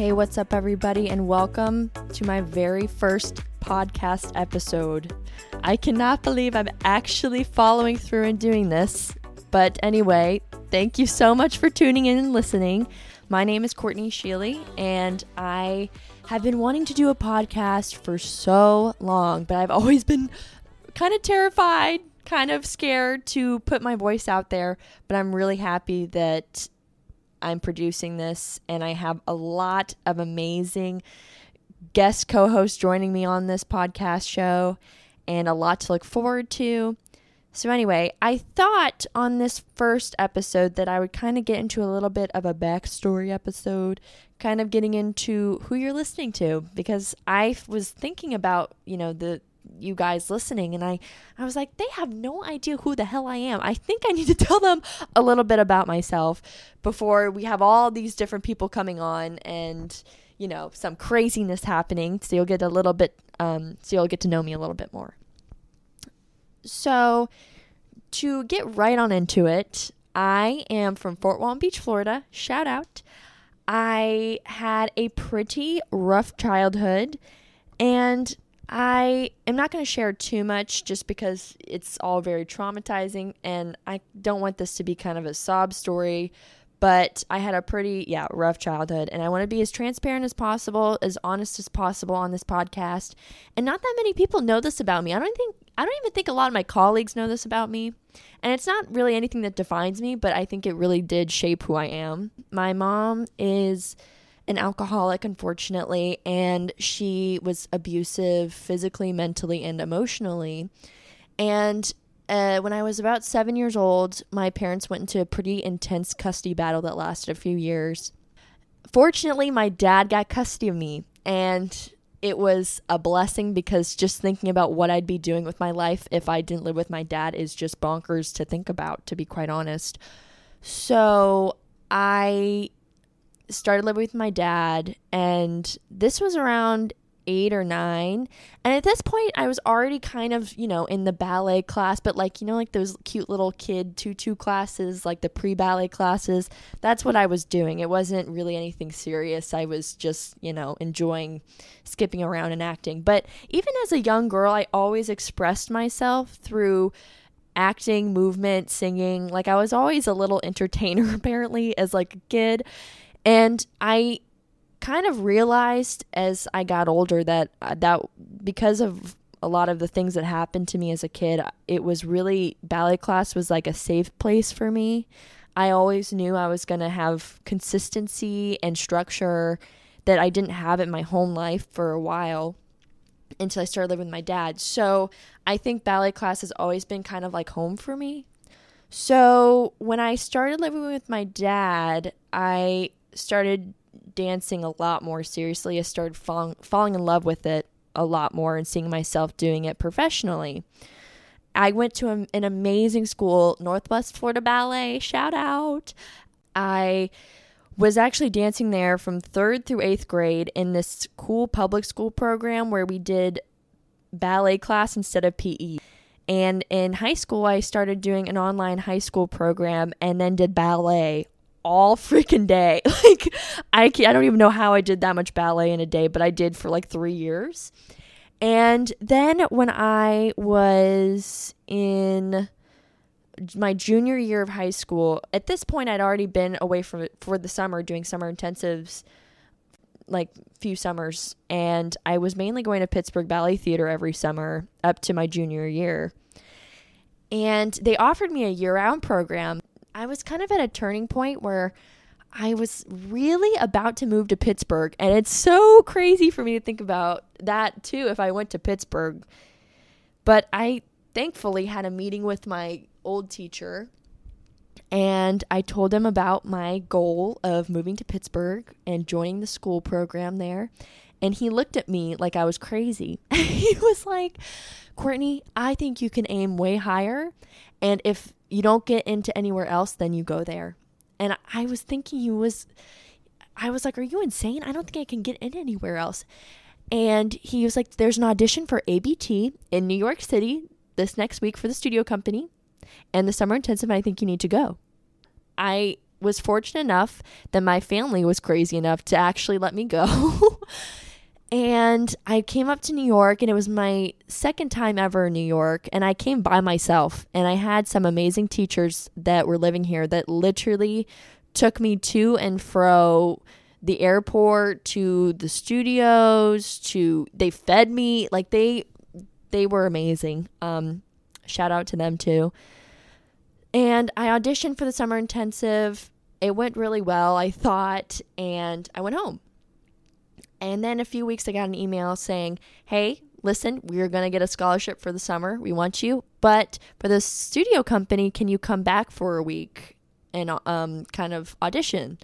Hey, what's up, everybody, and welcome to my very first podcast episode. I cannot believe I'm actually following through and doing this. But anyway, thank you so much for tuning in and listening. My name is Courtney Shealy, and I have been wanting to do a podcast for so long, but I've always been kind of terrified, kind of scared to put my voice out there. But I'm really happy that I'm producing this, and I have a lot of amazing guest co hosts joining me on this podcast show, and a lot to look forward to. So, anyway, I thought on this first episode that I would kind of get into a little bit of a backstory episode, kind of getting into who you're listening to, because I was thinking about, you know, the you guys listening and I I was like they have no idea who the hell I am. I think I need to tell them a little bit about myself before we have all these different people coming on and you know some craziness happening so you'll get a little bit um so you'll get to know me a little bit more. So to get right on into it, I am from Fort Walton Beach, Florida. Shout out. I had a pretty rough childhood and I am not going to share too much just because it's all very traumatizing and I don't want this to be kind of a sob story. But I had a pretty, yeah, rough childhood, and I want to be as transparent as possible, as honest as possible on this podcast. And not that many people know this about me. I don't think, I don't even think a lot of my colleagues know this about me. And it's not really anything that defines me, but I think it really did shape who I am. My mom is an alcoholic, unfortunately, and she was abusive physically, mentally, and emotionally. And uh, when I was about seven years old, my parents went into a pretty intense custody battle that lasted a few years. Fortunately, my dad got custody of me, and it was a blessing because just thinking about what I'd be doing with my life if I didn't live with my dad is just bonkers to think about, to be quite honest. So I started living with my dad, and this was around eight or nine. And at this point, I was already kind of, you know, in the ballet class, but like, you know, like those cute little kid tutu classes, like the pre ballet classes. That's what I was doing. It wasn't really anything serious. I was just, you know, enjoying skipping around and acting. But even as a young girl, I always expressed myself through acting, movement, singing. Like I was always a little entertainer apparently as like a kid. And I kind of realized as I got older that uh, that because of a lot of the things that happened to me as a kid, it was really ballet class was like a safe place for me. I always knew I was going to have consistency and structure that I didn't have in my home life for a while until I started living with my dad. So I think ballet class has always been kind of like home for me. So when I started living with my dad, I started dancing a lot more seriously. I started falling falling in love with it a lot more and seeing myself doing it professionally. I went to a, an amazing school, Northwest Florida Ballet. Shout out! I was actually dancing there from third through eighth grade in this cool public school program where we did ballet class instead of PE. And in high school, I started doing an online high school program and then did ballet all freaking day. Like I I don't even know how I did that much ballet in a day, but I did for like 3 years. And then when I was in my junior year of high school, at this point I'd already been away from for the summer doing summer intensives like few summers and I was mainly going to Pittsburgh Ballet Theater every summer up to my junior year. And they offered me a year-round program I was kind of at a turning point where I was really about to move to Pittsburgh. And it's so crazy for me to think about that too if I went to Pittsburgh. But I thankfully had a meeting with my old teacher and I told him about my goal of moving to Pittsburgh and joining the school program there. And he looked at me like I was crazy. he was like, Courtney, I think you can aim way higher. And if you don't get into anywhere else, then you go there. And I was thinking he was, I was like, Are you insane? I don't think I can get in anywhere else. And he was like, There's an audition for ABT in New York City this next week for the studio company and the summer intensive. I think you need to go. I was fortunate enough that my family was crazy enough to actually let me go. and I came up to New York, and it was my second time ever in New York. And I came by myself, and I had some amazing teachers that were living here that literally took me to and fro the airport to the studios to they fed me like they they were amazing um shout out to them too and I auditioned for the summer intensive. It went really well, I thought, and I went home. And then a few weeks, I got an email saying, Hey, listen, we're going to get a scholarship for the summer. We want you. But for the studio company, can you come back for a week and um, kind of audition?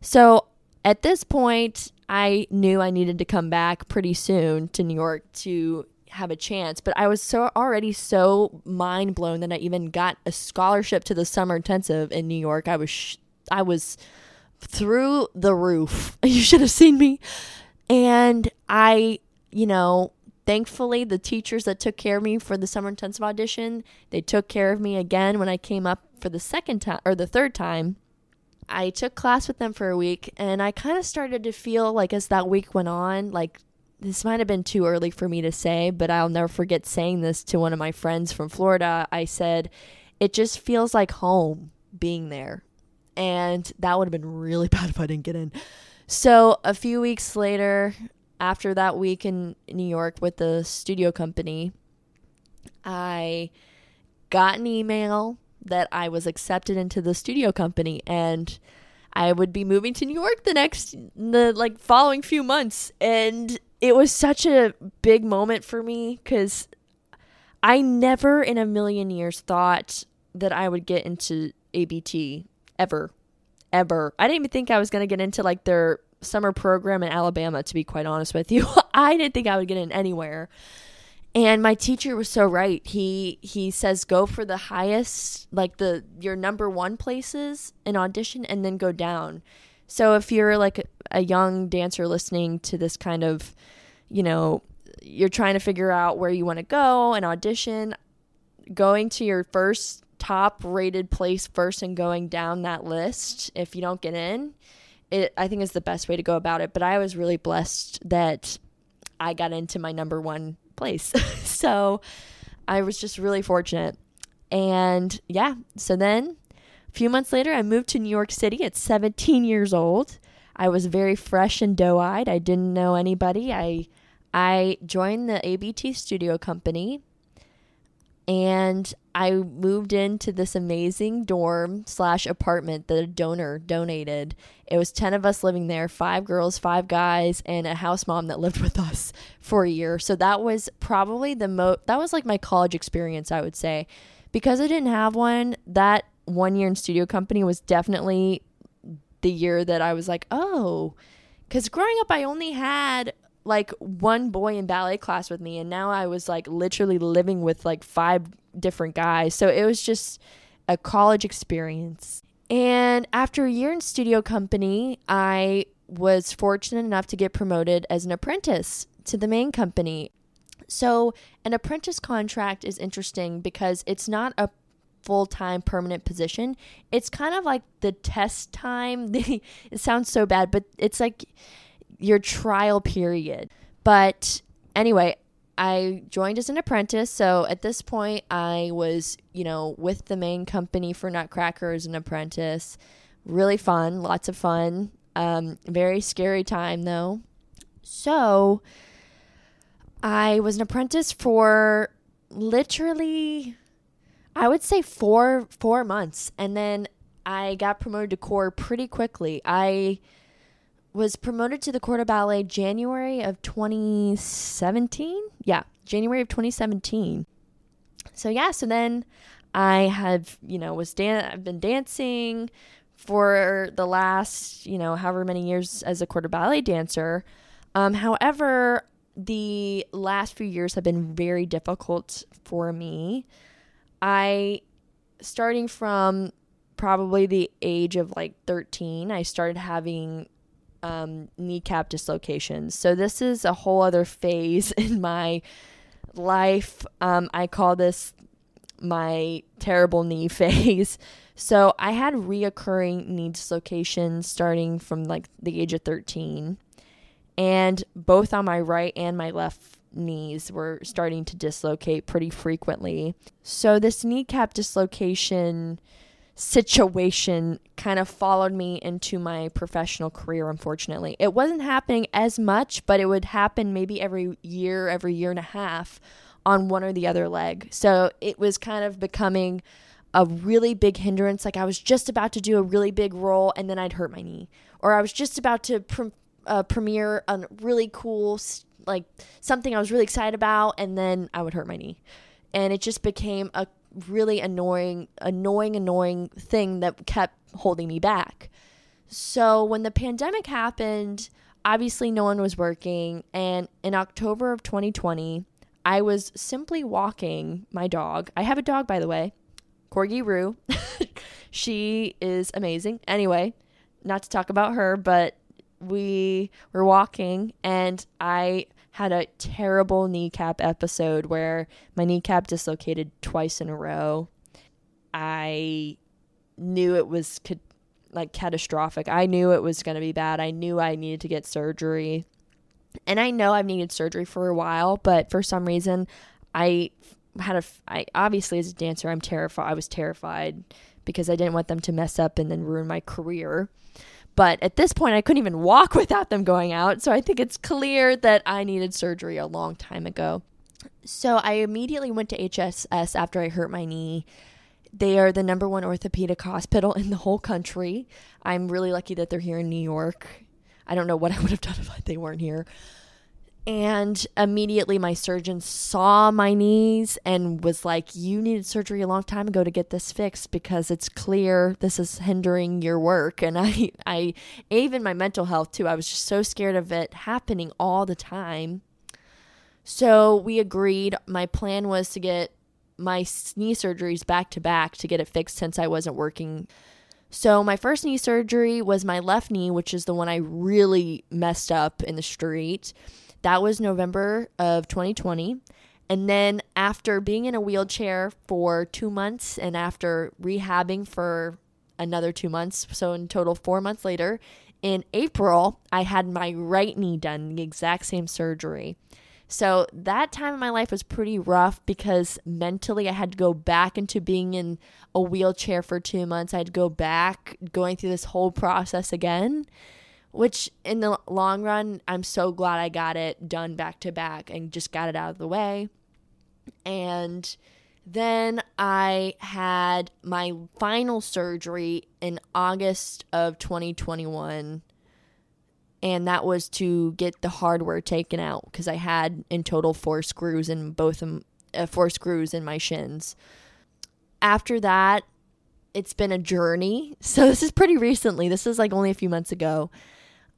So at this point, I knew I needed to come back pretty soon to New York to have a chance. But I was so already so mind blown that I even got a scholarship to the summer intensive in New York. I was sh- I was through the roof. You should have seen me. And I, you know, thankfully the teachers that took care of me for the summer intensive audition, they took care of me again when I came up for the second time or the third time. I took class with them for a week and I kind of started to feel like as that week went on, like this might have been too early for me to say, but I'll never forget saying this to one of my friends from Florida. I said, It just feels like home being there. And that would have been really bad if I didn't get in. So a few weeks later, after that week in New York with the studio company, I got an email that I was accepted into the studio company and I would be moving to New York the next the like following few months. And it was such a big moment for me cuz I never in a million years thought that I would get into ABT ever ever. I didn't even think I was going to get into like their summer program in Alabama to be quite honest with you. I didn't think I would get in anywhere. And my teacher was so right. He he says go for the highest, like the your number one places in audition, and then go down. So if you're like a young dancer listening to this kind of, you know, you're trying to figure out where you want to go and audition, going to your first top rated place first and going down that list if you don't get in, it I think is the best way to go about it. But I was really blessed that I got into my number one place. so I was just really fortunate. And yeah, so then a few months later, I moved to New York City at 17 years old. I was very fresh and doe eyed. I didn't know anybody. I I joined the ABT studio company and I moved into this amazing dorm slash apartment that a donor donated. It was 10 of us living there five girls, five guys, and a house mom that lived with us for a year. So that was probably the most, that was like my college experience, I would say. Because I didn't have one, that one year in studio company was definitely the year that I was like, oh, because growing up, I only had like one boy in ballet class with me and now I was like literally living with like five different guys. So it was just a college experience. And after a year in studio company, I was fortunate enough to get promoted as an apprentice to the main company. So, an apprentice contract is interesting because it's not a full time permanent position. It's kind of like the test time. it sounds so bad, but it's like your trial period. But anyway, I joined as an apprentice. So at this point, I was, you know, with the main company for Nutcracker as an apprentice. Really fun, lots of fun. Um, very scary time though. So I was an apprentice for literally, I would say four four months, and then I got promoted to corps pretty quickly. I was promoted to the Corps de Ballet January of 2017. Yeah, January of 2017. So yeah, so then I have, you know, was dan- I've been dancing for the last, you know, however many years as a Corps de Ballet dancer. Um, however, the last few years have been very difficult for me. I starting from probably the age of like 13, I started having um, kneecap dislocations. So this is a whole other phase in my life. Um, I call this my terrible knee phase. So I had reoccurring knee dislocations starting from like the age of 13. And both on my right and my left knees were starting to dislocate pretty frequently. So this kneecap dislocation situation kind of followed me into my professional career, unfortunately. It wasn't happening as much, but it would happen maybe every year, every year and a half on one or the other leg. So it was kind of becoming a really big hindrance. Like I was just about to do a really big role and then I'd hurt my knee. Or I was just about to uh, premiere a really cool, like something I was really excited about and then I would hurt my knee. And it just became a really annoying, annoying, annoying thing that kept holding me back. So when the pandemic happened, obviously no one was working. And in October of 2020, I was simply walking my dog. I have a dog, by the way, Corgi Roo. she is amazing. Anyway, not to talk about her, but we were walking and I had a terrible kneecap episode where my kneecap dislocated twice in a row. I knew it was ca- like catastrophic. I knew it was going to be bad. I knew I needed to get surgery. And I know I've needed surgery for a while, but for some reason I had a I obviously as a dancer I'm terrified. I was terrified because I didn't want them to mess up and then ruin my career. But at this point, I couldn't even walk without them going out. So I think it's clear that I needed surgery a long time ago. So I immediately went to HSS after I hurt my knee. They are the number one orthopedic hospital in the whole country. I'm really lucky that they're here in New York. I don't know what I would have done if they weren't here. And immediately my surgeon saw my knees and was like, You needed surgery a long time ago to get this fixed because it's clear this is hindering your work. And I, I, even my mental health too, I was just so scared of it happening all the time. So we agreed. My plan was to get my knee surgeries back to back to get it fixed since I wasn't working. So, my first knee surgery was my left knee, which is the one I really messed up in the street. That was November of 2020. And then after being in a wheelchair for two months and after rehabbing for another two months, so in total four months later, in April, I had my right knee done, the exact same surgery. So that time in my life was pretty rough because mentally I had to go back into being in a wheelchair for two months. I had to go back going through this whole process again which in the long run, I'm so glad I got it done back to back and just got it out of the way. And then I had my final surgery in August of 2021. And that was to get the hardware taken out because I had in total four screws in both of uh, four screws in my shins. After that, it's been a journey. So this is pretty recently. This is like only a few months ago.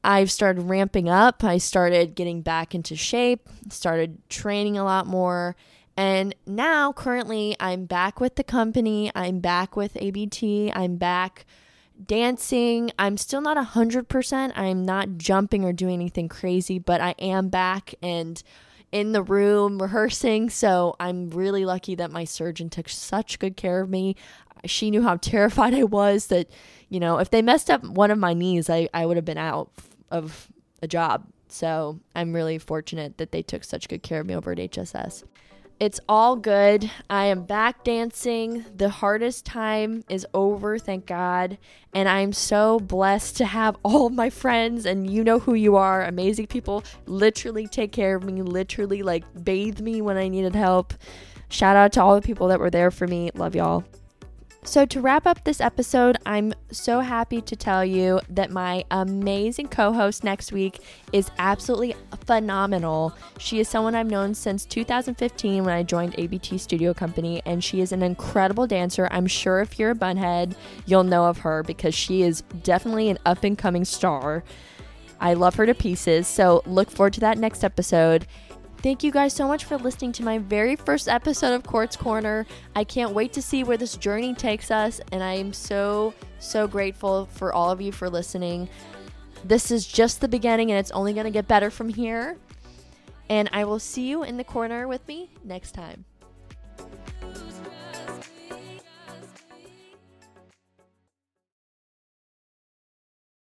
I've started ramping up. I started getting back into shape, started training a lot more. And now, currently, I'm back with the company. I'm back with ABT. I'm back dancing. I'm still not 100%. I'm not jumping or doing anything crazy, but I am back and in the room rehearsing. So I'm really lucky that my surgeon took such good care of me. She knew how terrified I was that, you know, if they messed up one of my knees, I, I would have been out of a job. So I'm really fortunate that they took such good care of me over at HSS. It's all good. I am back dancing. The hardest time is over, thank God. And I'm so blessed to have all my friends, and you know who you are amazing people, literally take care of me, literally like bathe me when I needed help. Shout out to all the people that were there for me. Love y'all. So, to wrap up this episode, I'm so happy to tell you that my amazing co host next week is absolutely phenomenal. She is someone I've known since 2015 when I joined ABT Studio Company, and she is an incredible dancer. I'm sure if you're a bunhead, you'll know of her because she is definitely an up and coming star. I love her to pieces. So, look forward to that next episode. Thank you guys so much for listening to my very first episode of Court's Corner. I can't wait to see where this journey takes us, and I am so, so grateful for all of you for listening. This is just the beginning, and it's only going to get better from here. And I will see you in the corner with me next time.